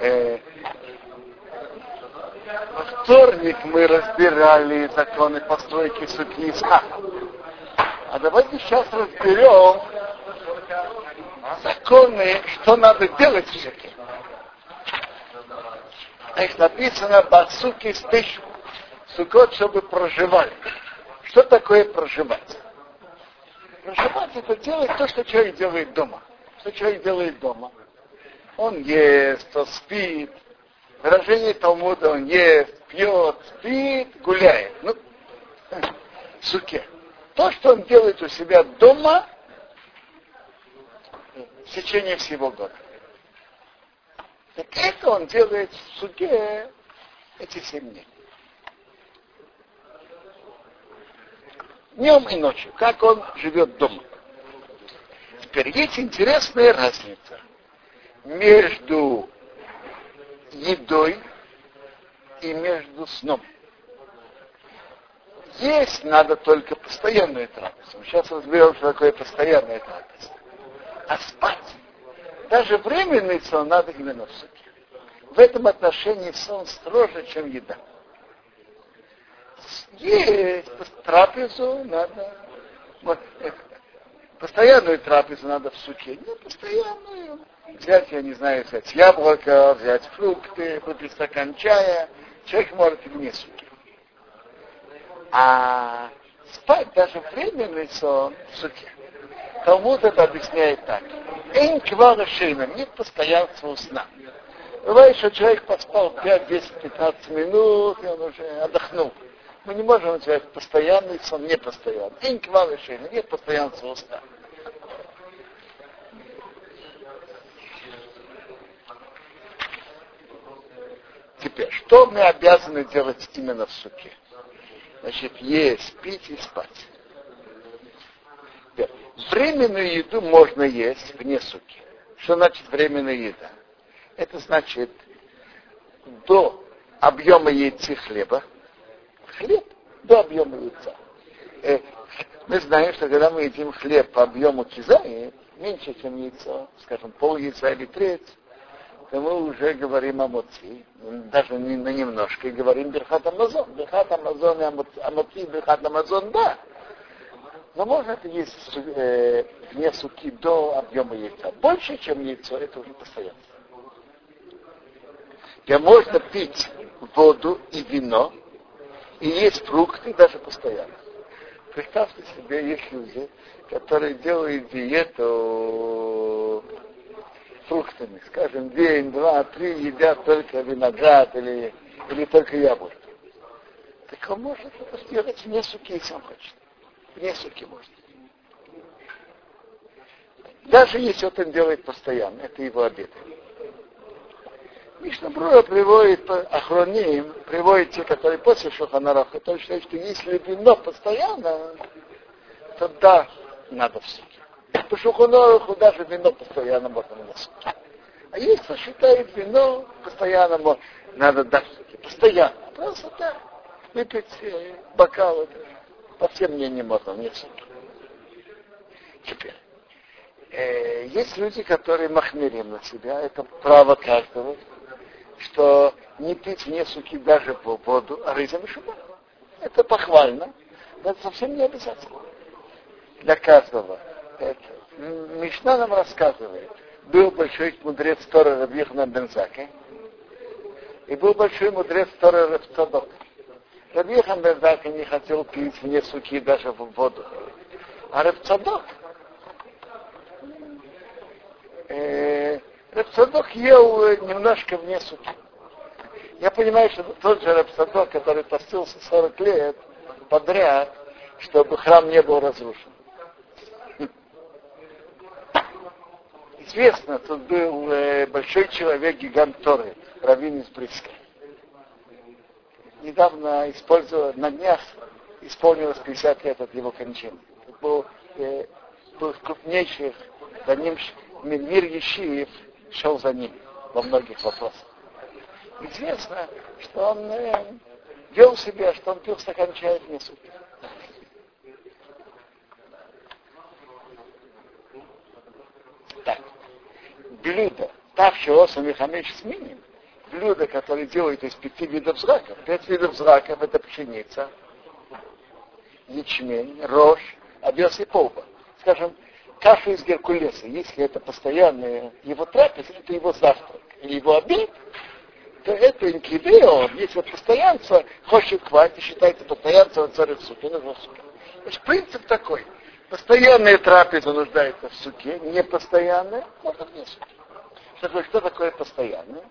Э, во вторник мы разбирали законы постройки суки из А давайте сейчас разберем законы, что надо делать в суке. Их написано Бацуки Стышу. Сукот, чтобы проживали. Что такое проживать? Проживать это делать то, что человек делает дома. Что человек делает дома. Он ест, он спит. Выражение Талмуда он ест, пьет, спит, гуляет. Ну, суке. То, что он делает у себя дома в течение всего года. Так это он делает в суке эти семь дней. Днем и ночью. Как он живет дома. Теперь есть интересная разница между едой и между сном. Есть надо только постоянную трапезу. Сейчас разберем, что такое постоянная трапеза. А спать, даже временный сон надо именно в суке. В этом отношении сон строже, чем еда. Есть трапезу надо. Постоянную трапезу надо в суке. Не постоянную. Взять, я не знаю, взять яблоко, взять фрукты, выпить стакан чая. Человек может и вне суки. А спать даже временный сон в суке. Талмуд это объясняет так. Эйн нет постоянства у сна. Бывает, что человек поспал 5, 10, 15 минут, и он уже отдохнул. Мы не можем называть постоянный сон, не постоянный. Эйн квар нет постоянства у сна. Теперь, что мы обязаны делать именно в суке? Значит, есть, пить и спать. Теперь, временную еду можно есть вне суки. Что значит временная еда? Это значит до объема яйца хлеба. Хлеб до объема яйца. Э, мы знаем, что когда мы едим хлеб по объему кизаи, меньше, чем яйцо, скажем, пол яйца или треть, то мы уже говорим о моци, даже не на немножко, и говорим Берхат Амазон. Берхат Амазон и Амоти, Берхат Амазон, да. Но можно это есть э, вне суки до объема яйца. Больше, чем яйцо, это уже постоянно. Я можно пить воду и вино, и есть фрукты даже постоянно. Представьте себе, есть люди, которые делают диету фруктами. Скажем, день, два, три едят только виноград или, или только яблоко. Так он может это сделать вне суки, если он хочет. Вне суки может. Даже если он делает постоянно, это его обед. Мишнабруя приводит охроним, приводит те, которые после Шоханараха, то считают, что если вино постоянно, то да, надо в суке. По Шуханараху даже вино постоянно можно на суке. А есть, кто считает вино постоянно можно, надо суке. Постоянно. Просто так. Выпить э, бокал, это по всем мнениям можно, не суке. Теперь. Э, есть люди, которые махмерим на себя, это право каждого что не пить вне суки даже по воду, а рызам шуба. Это похвально, но это совсем не обязательно. Для каждого. Это. Мишна нам рассказывает, был большой мудрец Тора Рабьехна Бензаке, и был большой мудрец Тора Рабцадок. Рабьехан Бензаке не хотел пить вне суки даже в воду. А Рабцадок э, Рапсадок ел э, немножко вне суки. Я понимаю, что тот же Рапсадок, который постился 40 лет подряд, чтобы храм не был разрушен. Известно, тут был э, большой человек, гигант Торы, Равин из Бриска. Недавно использовал, на днях исполнилось 50 лет от его кончины. Был, э, был крупнейших, за ним мир Ешиев шел за ним во многих вопросах. Известно, что он э, вел себя, что он пил стакан чая в сутки. Так, блюдо, Тавши осом и хамеш сменим, блюда, которые делают из пяти видов зраков. Пять видов зраков это пшеница, ячмень, рожь, овес и полба. Скажем, каша из Геркулеса, если это постоянная его трапеза, это его завтрак или его обед, то это инкидео, если вот постоянство хочет хватит, постоянство царь в суке, нужно в суке. Принцип такой. Постоянная трапеза нуждается в суке, непостоянная, можно вне суки. Что, такое, что такое постоянное?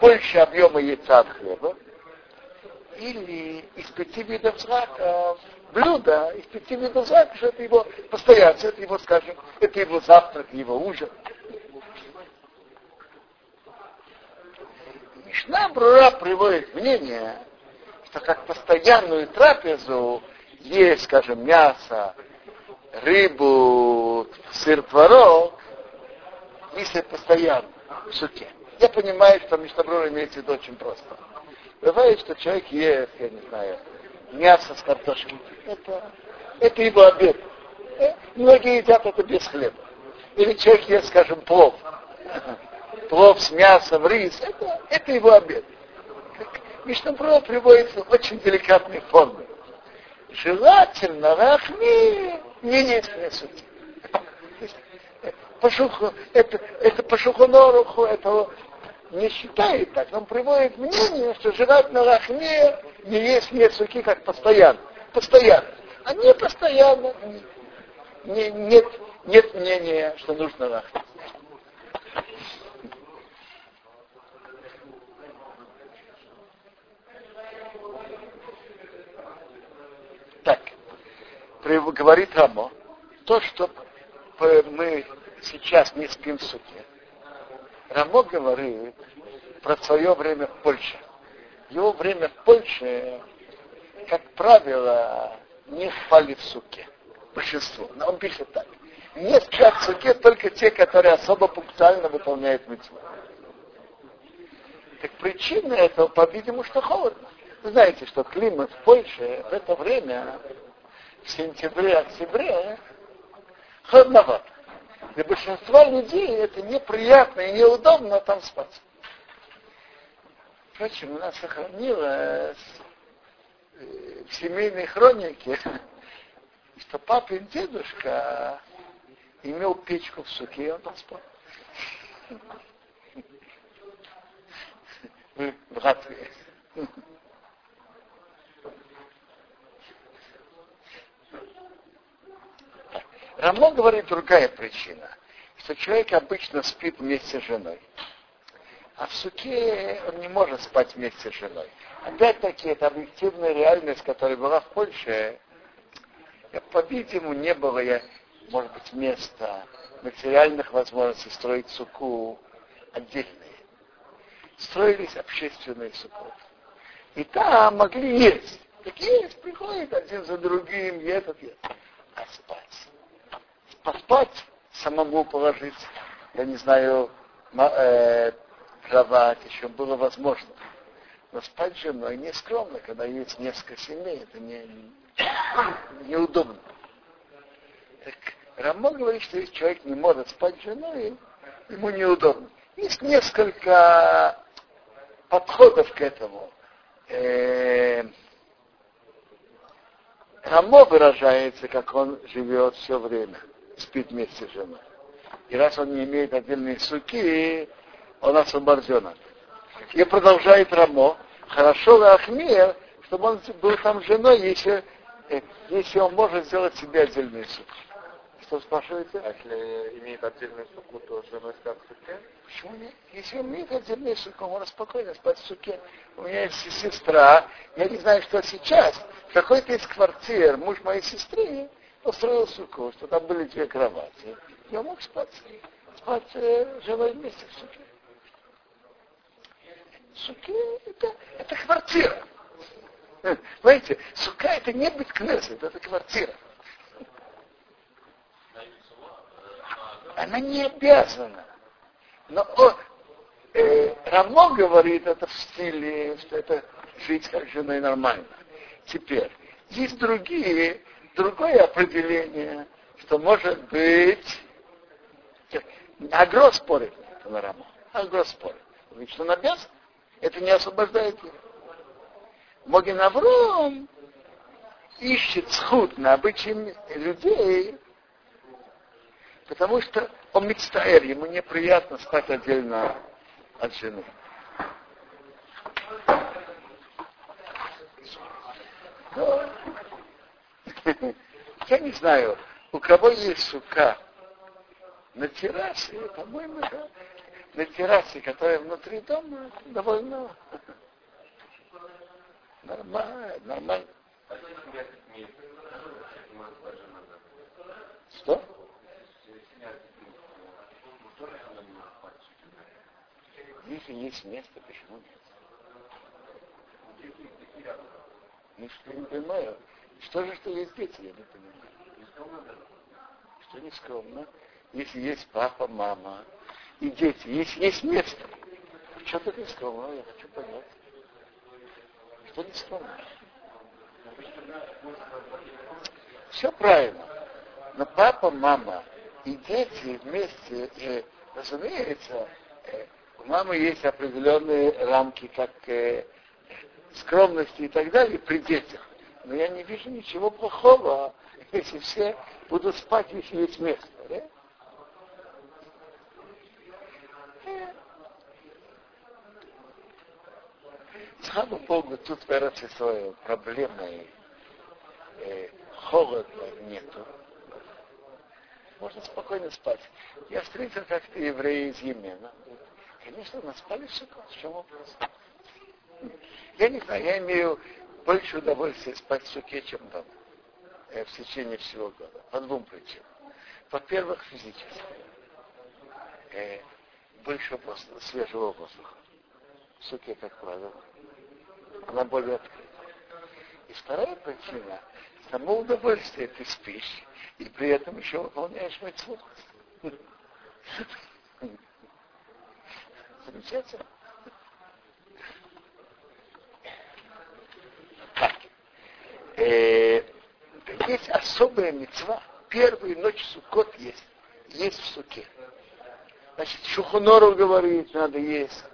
Больше объема яйца от хлеба, или из пяти видов зраков блюдо, из пяти видов что это его постоянство, это его, скажем, это его завтрак, его ужин. Мишна Брура приводит мнение, что как постоянную трапезу есть, скажем, мясо, рыбу, сыр, творог, если постоянно в суке. Я понимаю, что Мишнабрур имеется в виду очень просто. Бывает, что человек ест, я не знаю, мясо с картошкой. Это, это его обед. Э, многие едят это без хлеба. Или человек ест, скажем, плов плов с мясом, рис, это, это его обед. Мишнабро приводится в очень деликатной форме. Желательно рахми не есть сути. Пашуху, это, это пашухоноруху, это не считает так. Он приводит мнение, что желательно рахме не есть не суки как постоянно. Постоянно. А не постоянно. Не, нет, нет мнения, что нужно рахме. говорит Рамо, то, что мы сейчас не спим в суке. Рамо говорит про свое время в Польше. Его время в Польше, как правило, не спали в суке. Большинство. Но он пишет так. Не спят в суке только те, которые особо пунктуально выполняют митцву. Так причина этого, по-видимому, что холодно. Вы знаете, что климат в Польше в это время в сентябре-октябре холодновато. Для большинства людей это неприятно и неудобно там спать. Впрочем, у нас сохранилось э, в семейной хронике, что папа и дедушка имел печку в суке, и он там спал. В Латвии. Рамо говорит другая причина, что человек обычно спит вместе с женой. А в суке он не может спать вместе с женой. Опять-таки, это объективная реальность, которая была в Польше. По-видимому, не было, я, может быть, места материальных возможностей строить суку отдельные. Строились общественные суку. И там могли есть. Так есть, приходит один за другим, и этот, и этот. А спать поспать, самому положить, я не знаю, э, кровать, еще было возможно. Но спать с женой не скромно, когда есть несколько семей, это не, неудобно. Так Рамо говорит, что если человек не может спать с женой, ему неудобно. Есть несколько подходов к этому. Э, Рамо выражается, как он живет все время спит вместе с женой. И раз он не имеет отдельной суки, он освобожден от И продолжает Рамо, хорошо Ахмир, чтобы он был там с женой, если, э, если он может сделать себе отдельную суку. Что спрашиваете? А если имеет отдельную суку, то с женой спят в суке? Почему нет? Если он имеет отдельную суку, можно спокойно спать в суке. У меня есть сестра, я не знаю, что сейчас. Какой-то из квартир муж моей сестры устроил суку, что там были две кровати. Я мог спать, спать э, женой вместе в суке. Суки это, это квартира. Знаете, сука это не быть кнессет, это квартира. Она не обязана. Но о, э, Рамо говорит это в стиле, что это жить как женой нормально. Теперь, есть другие, другое определение, что может быть Агро спорит на Рама. А Господь, ведь что он обязан? Это не освобождает его. Моген Авром ищет сход на обычаи людей, потому что он мечтает, ему неприятно спать отдельно от жены. Но, я не знаю, у кого есть сука на террасе, по-моему, да, на террасе, которая внутри дома, довольно нормально, нормально. Что? Если есть место, почему нет? Ну что не понимаю. Что же, что есть дети, я не понимаю. Что не скромно? Если есть папа, мама и дети, если есть место. Что тут не скромно, я хочу понять. Что не скромно? Все правильно. Но папа, мама и дети вместе, э, разумеется, э, у мамы есть определенные рамки, как э, скромности и так далее при детях. Но я не вижу ничего плохого, если все будут спать, если есть место. Да? Слава Богу, тут в Эрцисое проблемы э, холода нету. Можно спокойно спать. Я встретил как-то евреи из Йемена. Конечно, мы спали в В чем вопрос? Я не знаю, я имею больше удовольствия спать в суке, чем дома. Э, в течение всего года. По двум причинам. Во-первых, физически. Э, больше воздуха, свежего воздуха. В суке, как правило. Она более открыта. И вторая причина, само удовольствие ты спишь, и при этом еще выполняешь митцвот. Замечательно. Так. Э, есть особая мецва. Первую ночь Суккот есть. Есть в суке. Значит, Шухунору говорит, надо есть.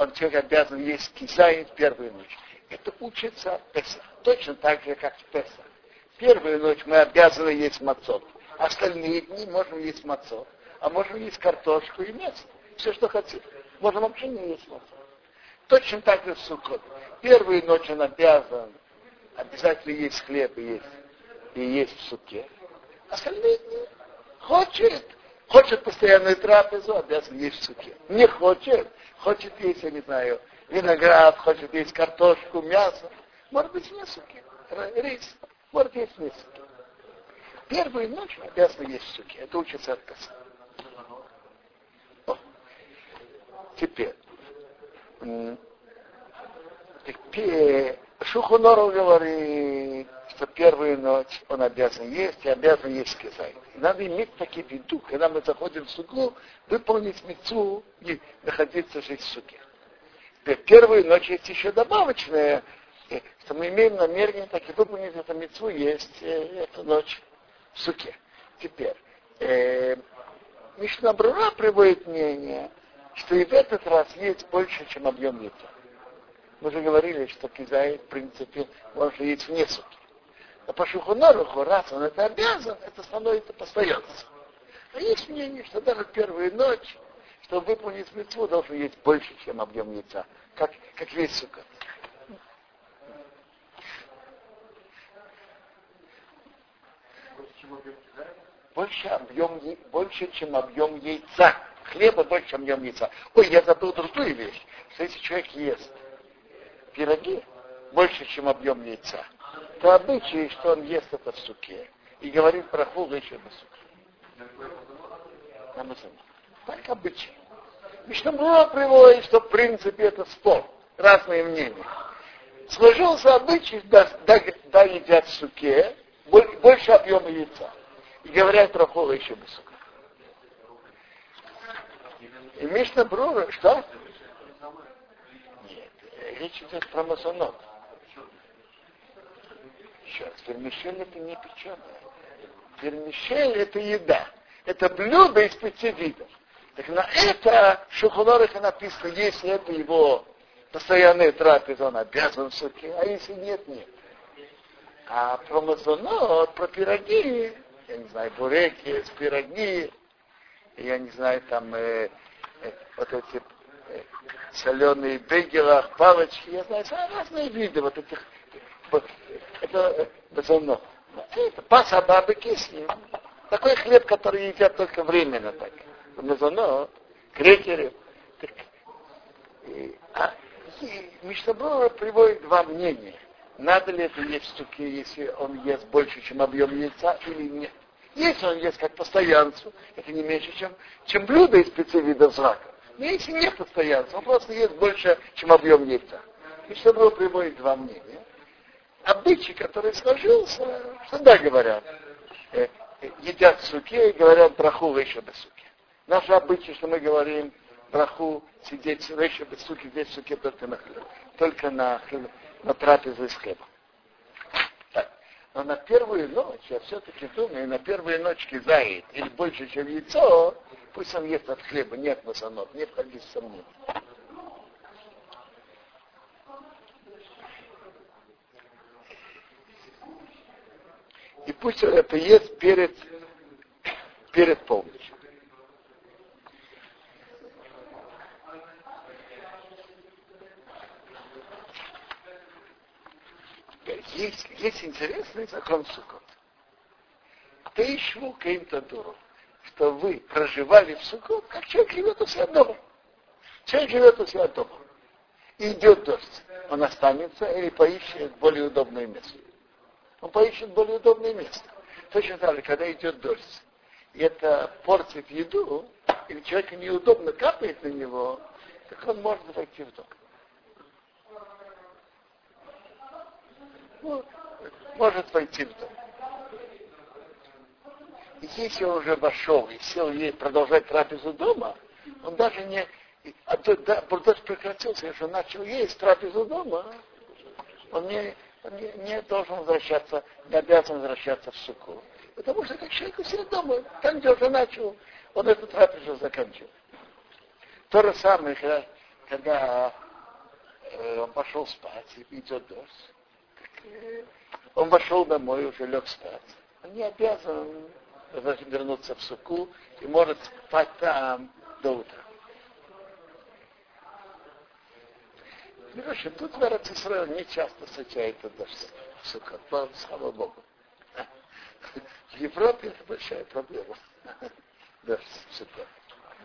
Он человек обязан есть кизайн в первую ночь. Это учится Песа. Точно так же, как в Песа. Первую ночь мы обязаны есть мацот. Остальные дни можем есть мацот. А можем есть картошку и мясо все, что хотим. Можно вообще не есть масло. Точно так же в Суккот. Первую ночь он обязан обязательно есть хлеб и есть, и есть в суке. Остальные дни хочет, хочет постоянную трапезу, обязан есть в суке. Не хочет, хочет есть, я не знаю, виноград, хочет есть картошку, мясо. Может быть, не в. Рис. Может есть не в суке. Первую ночь обязан есть в суке. Это учится от Песаха. Теперь. Шухуноров говорит, что первую ночь он обязан есть и обязан есть. И надо иметь такие виду, когда мы заходим в сугу, выполнить мецу и находиться жить в суге. Теперь первую ночь есть еще добавочная, что мы имеем намерение так и выполнить эту мецу есть э, эту ночь в суке. Теперь, э, Мишна Брура приводит мнение, что и в этот раз есть больше, чем объем яйца. Мы же говорили, что кизай, в принципе, можно есть вне сутки. А по Шухуноруху, раз он это обязан, это становится постоянно. А есть мнение, что даже первую ночь, чтобы выполнить митцву, должен есть больше, чем объем яйца, как, как весь сукот. Больше, объем, больше, чем объем яйца хлеба больше, чем ем яйца. Ой, я забыл другую вещь, что если человек ест пироги больше, чем объем яйца, то обычай, что он ест это в суке и говорит про хулу еще на суке. Так обычай. Мишнамруа приводит, что в принципе это спор, разные мнения. Сложился обычай, да, да, да едят в суке, больше объема яйца. И говорят про хулу еще на суке. И Мишна Брура, что? Речь идет про масонот. Еще раз, вермишель это не печеное. Вермишель это еда. Это блюдо из пяти видов. Так на это в Шухонорах написано, если это его постоянная трапеза, он обязан все-таки, а если нет, нет. А про мазонот, про пироги, я не знаю, буреки, пироги, я не знаю, там э, э, вот эти соленые бегелах, палочки, я знаю, разные виды вот этих, это мазонот. Это паса бабы кисли. Такой хлеб, который едят только временно так. Мазонот, крекеры. Так, и, а, Мишнабрура приводит два мнения. Надо ли это есть суке, если он ест больше, чем объем яйца, или нет. Если он ест как постоянцу, это не меньше, чем, чем блюдо из пяти видов зрака. Если нет постоянца, он просто ест больше, чем объем яйца. Мишнабрура приводит два мнения. Обычай, который сложился, всегда говорят, э, едят суке и говорят браху еще без суки. Наше обычай, что мы говорим браху сидеть еще без суки, здесь суке только на только на, на трапезу из хлеба. Но на первую ночь, я все-таки думаю, на первые ночки заед или больше, чем яйцо, пусть он ест от хлеба, нет масанот, не входи в сомнение. И пусть он это ест перед, перед полночью. есть, есть интересный закон Сукот. Ты ищу каким-то дуру, что вы проживали в Сукот, как человек живет у себя дома. Человек живет у себя дома. И идет дождь. Он останется или поищет более удобное место. Он поищет более удобное место. Точно так же, когда идет дождь, и это портит еду, или человеку неудобно капает на него, так он может войти в дом. ну, может войти в дом. И если он уже вошел и сел ей продолжать трапезу дома, он даже не... А то, да, дождь прекратился, если он начал есть трапезу дома, он не, он не, не должен возвращаться, не обязан возвращаться в суку. Потому что как человек у себя дома, там, где уже начал, он эту трапезу закончил. То же самое, когда, когда э, он пошел спать, и идет дождь он вошел домой, уже лег спать. Он не обязан вернуться в суку и может спать там до утра. Короче, тут в Израиль не часто встречается дождь в сукот, слава Богу. В Европе это большая проблема. Дождь в сукот.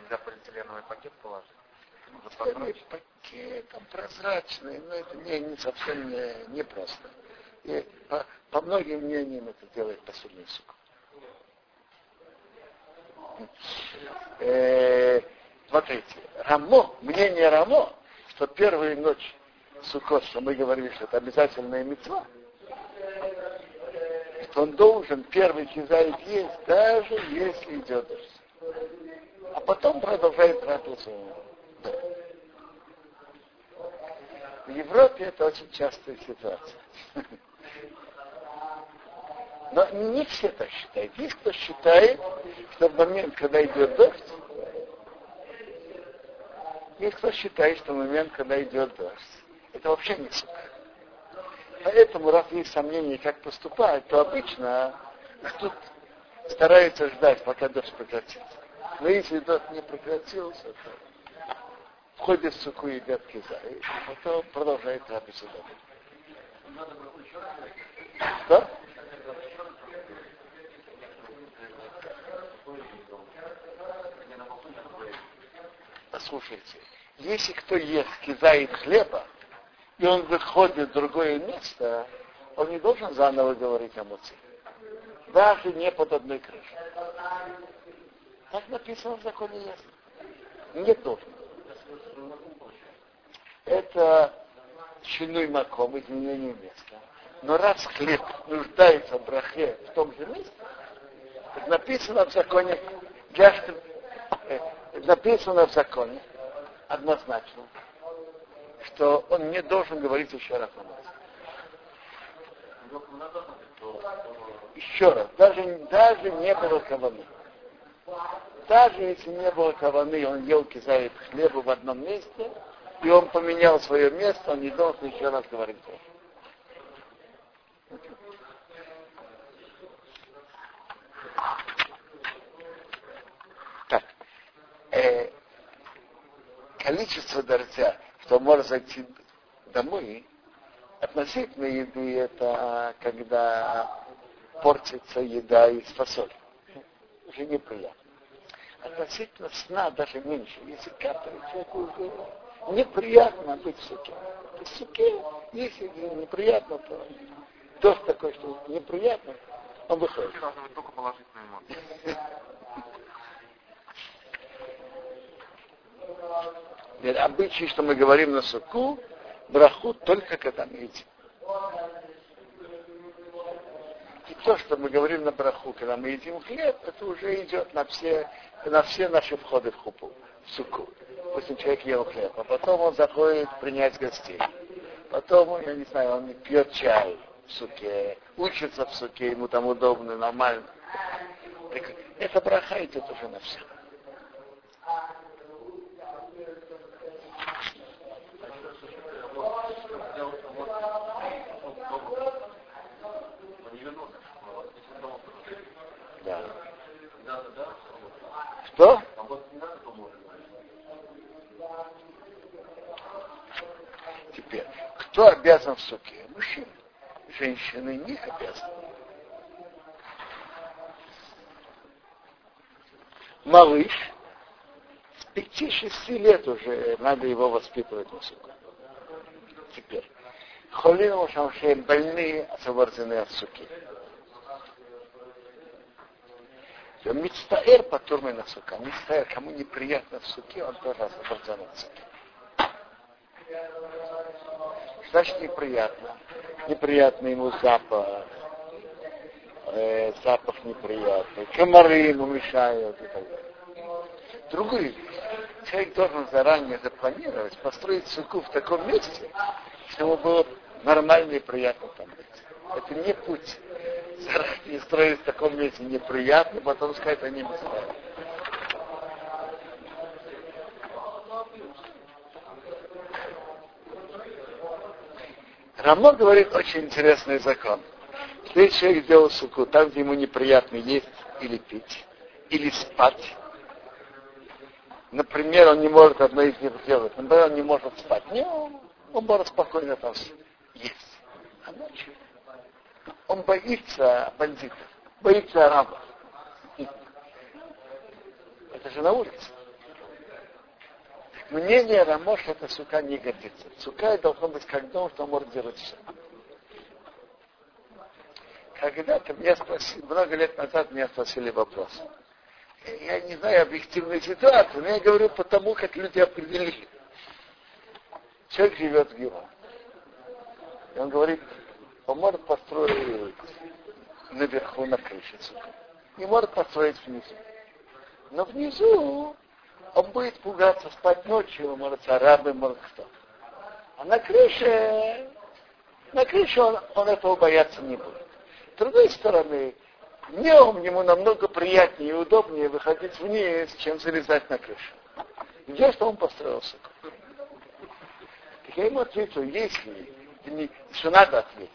Нельзя полиэтиленовый пакет положить? Пакет, там прозрачный, но это не, не совсем не, не просто. И по, по многим мнениям это делает посудный сук. Э, смотрите, Рамо, мнение Рамо, что первую ночь Сукот, что мы говорили, что это обязательная мецва, что он должен первый кизайт есть, даже если идет дождь. А потом продолжает трапезу. Да. В Европе это очень частая ситуация. Но не все так считают. Есть кто считает, что в момент, когда идет дождь, есть кто считает, что в момент, когда идет дождь, это вообще не сука. Поэтому, раз есть сомнения, как поступать, то обычно тут стараются ждать, пока дождь прекратится. Но если дождь не прекратился, то входит в суку и едят киза, и потом продолжает трапезу дома. Что? Послушайте, если кто ест кизает хлеба, и он выходит в другое место, он не должен заново говорить о муце. Даже не под одной крышей. Так написано в законе ясно. Не должен. Это чинуй маком, изменение места. Но раз хлеб нуждается в брахе в том же месте, как написано в законе, э, написано в законе однозначно, что он не должен говорить еще раз нас. Еще раз, даже, даже не было каваны. даже если не было каваны, он ел кизарит хлеба в одном месте, и он поменял свое место, он не должен еще раз говорить тоже. Так, э, количество дождя, что может зайти домой, относительно еды, это когда портится еда из фасоли. Уже неприятно. Относительно сна даже меньше. Если капает, человеку уже неприятно быть в суке. В суке, если неприятно, то дождь такой, что неприятно, он выходит. Только положительные эмоции. Обычай, что мы говорим на суку, браху только когда мы едим. И то, что мы говорим на браху, когда мы едим хлеб, это уже идет на все, на все наши входы в хупу, в суку. Пусть человек ел хлеб, а потом он заходит принять гостей. Потом, я не знаю, он пьет чай в суке, учится в суке, ему там удобно, нормально. Это браха идет уже на все. Да. Что? Теперь, кто обязан в суке? Мужчина. Женщины не обязаны. Малыш с пяти-шести лет уже надо его воспитывать на суку. Теперь. Холим шамшем больные освобождены от суки. Мицтаэр потурмый на сука. Мицтаэр, кому неприятно в суке, он тоже освобожден от суки. Значит, неприятно. Неприятно ему запах. Э, запах неприятный. Комары ему мешают и так далее. Другой человек должен заранее запланировать, построить суку в таком месте, чтобы было нормально и приятно там быть. Это не путь. Заранее строить в таком месте неприятно, потом сказать, они не строят. Рамо говорит очень интересный закон. Если человек сделал суку там, где ему неприятно есть или пить, или спать, например, он не может одно из них сделать, например, он не может спать, не, он, он может спокойно там есть. А ночью он боится бандитов, боится арабов. Это же на улице. Мнение Рамош, это сука не годится. Сука должно быть как дом, что может делать все. Когда-то меня спросили, много лет назад меня спросили вопрос. Я не знаю объективную ситуацию, но я говорю потому, как люди определили. Человек живет в Гиро. И он говорит, он может построить наверху на крыше, сука. Не может построить внизу. Но внизу он будет пугаться спать ночью, может, арабы, может, кто. А на крыше, на крыше он, он этого бояться не будет. С другой стороны, днем ему намного приятнее и удобнее выходить вниз, чем залезать на крышу. Где что он построился? Так я ему ответил, если, что надо ответить,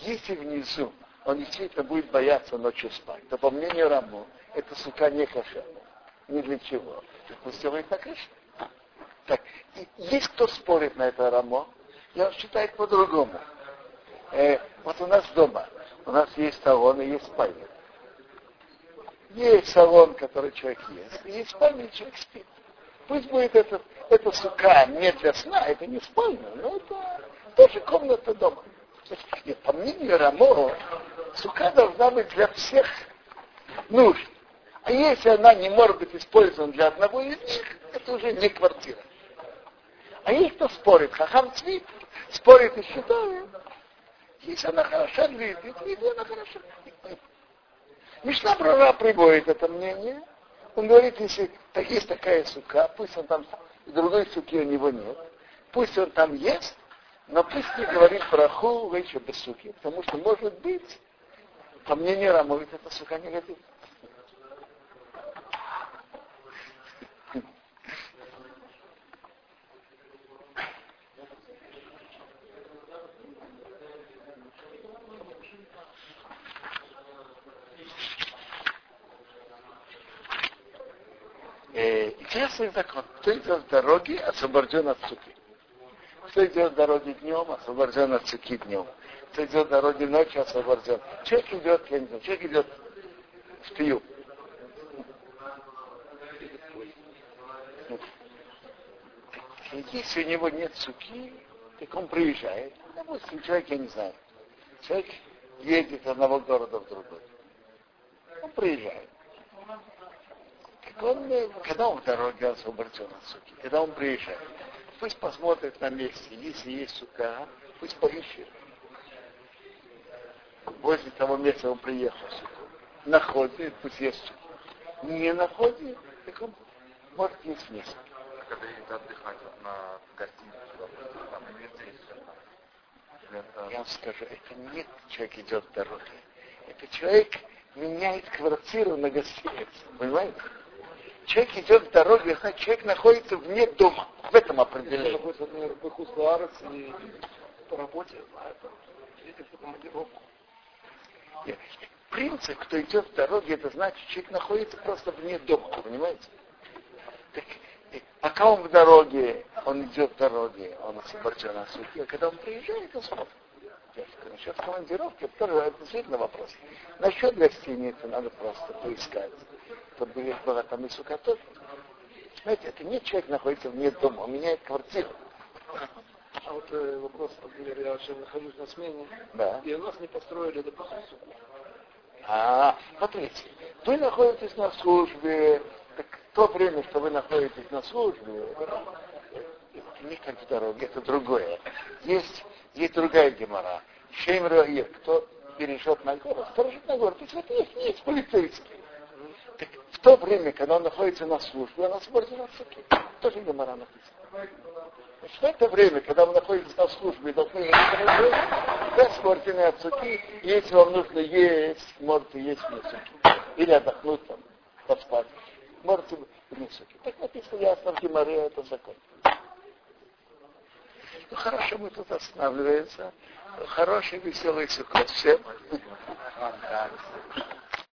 если внизу он действительно будет бояться ночью спать, то по мнению Раму, это сука не кошерная. Ни для чего. Пусть делает на крыше. Так, и есть кто спорит на это Рамо, и он считает по-другому. Э, вот у нас дома, у нас есть салон и есть спальня. Есть салон, который человек ест, и есть спальня, и человек спит. Пусть будет это, это сука не для сна, это не спальня, но это тоже комната дома. Нет, по мнению Рамо, сука должна быть для всех нужд. А если она не может быть использована для одного из них, это уже не квартира. А есть кто спорит, хахам цвит, спорит и считает. Если она хороша для еды, она хороша. Мишна Брора приводит это мнение. Он говорит, если так есть такая сука, пусть он там, другой суки у него нет, пусть он там ест, но пусть не говорит браху вечер без суки, потому что может быть, по мнению Рамовит, эта сука не годится. Честный закон. Кто идет в дороге, освобожден от суки. Кто идет дороге днем, освобожден от суки днем. Кто идет дороге ночью, освобожден. Человек идет, я не знаю, человек идет в пию. Если у него нет суки, так он приезжает. Допустим, человек, я не знаю, человек едет одного города в другой. Он приезжает. Он, когда он в дороге освобожден от суки, когда он приезжает, пусть посмотрит на месте, если есть сука, пусть поищет. Возле того места он приехал суку. Находит, пусть есть суку. Не находит, так он может есть место когда едет отдыхать вот на гостиницу, допустим, там имеется есть Я вам скажу, это не человек идет в дороге. Это человек меняет квартиру на гостиницу. Понимаете? Человек идет в дороге, а человек находится вне дома. В этом определении. находится, например, в Хусуарец и по работе, едет в командировку. Принцип, кто идет в дороге, это значит, человек находится просто вне дома, понимаете? Так Пока он в дороге, он идет в дороге, он освобожден от сухи, а когда он приезжает, он смотрит. Насчет командировки, тоже это действительно вопрос. Насчет гостиницы надо просто поискать, чтобы была там и сука тоже. Знаете, это не человек находится вне дома, он меняет квартиру. А вот э, вопрос, например, я вообще нахожусь на смене, да. и у нас не построили, допустим, суку. А, смотрите, вы находитесь на службе, так то время, что вы находитесь на службе, это не как в дороге, это другое. Есть, есть другая гемора. Шейм Роир, кто перешел на гору, сторожит на гору. То есть это есть, есть полицейский. То время, когда он находится на службе, он освобожден от суки. Тоже гемора написано. Значит, в это время, когда вы находитесь на службе и должны вы освобождены от суки, если вам нужно есть, можете есть не суки. Или отдохнуть там, поспать можете принесете. Так написано ясно в Гимаре, это закон. Ну хорошо, мы тут останавливаемся. Хороший, веселый сукот всем.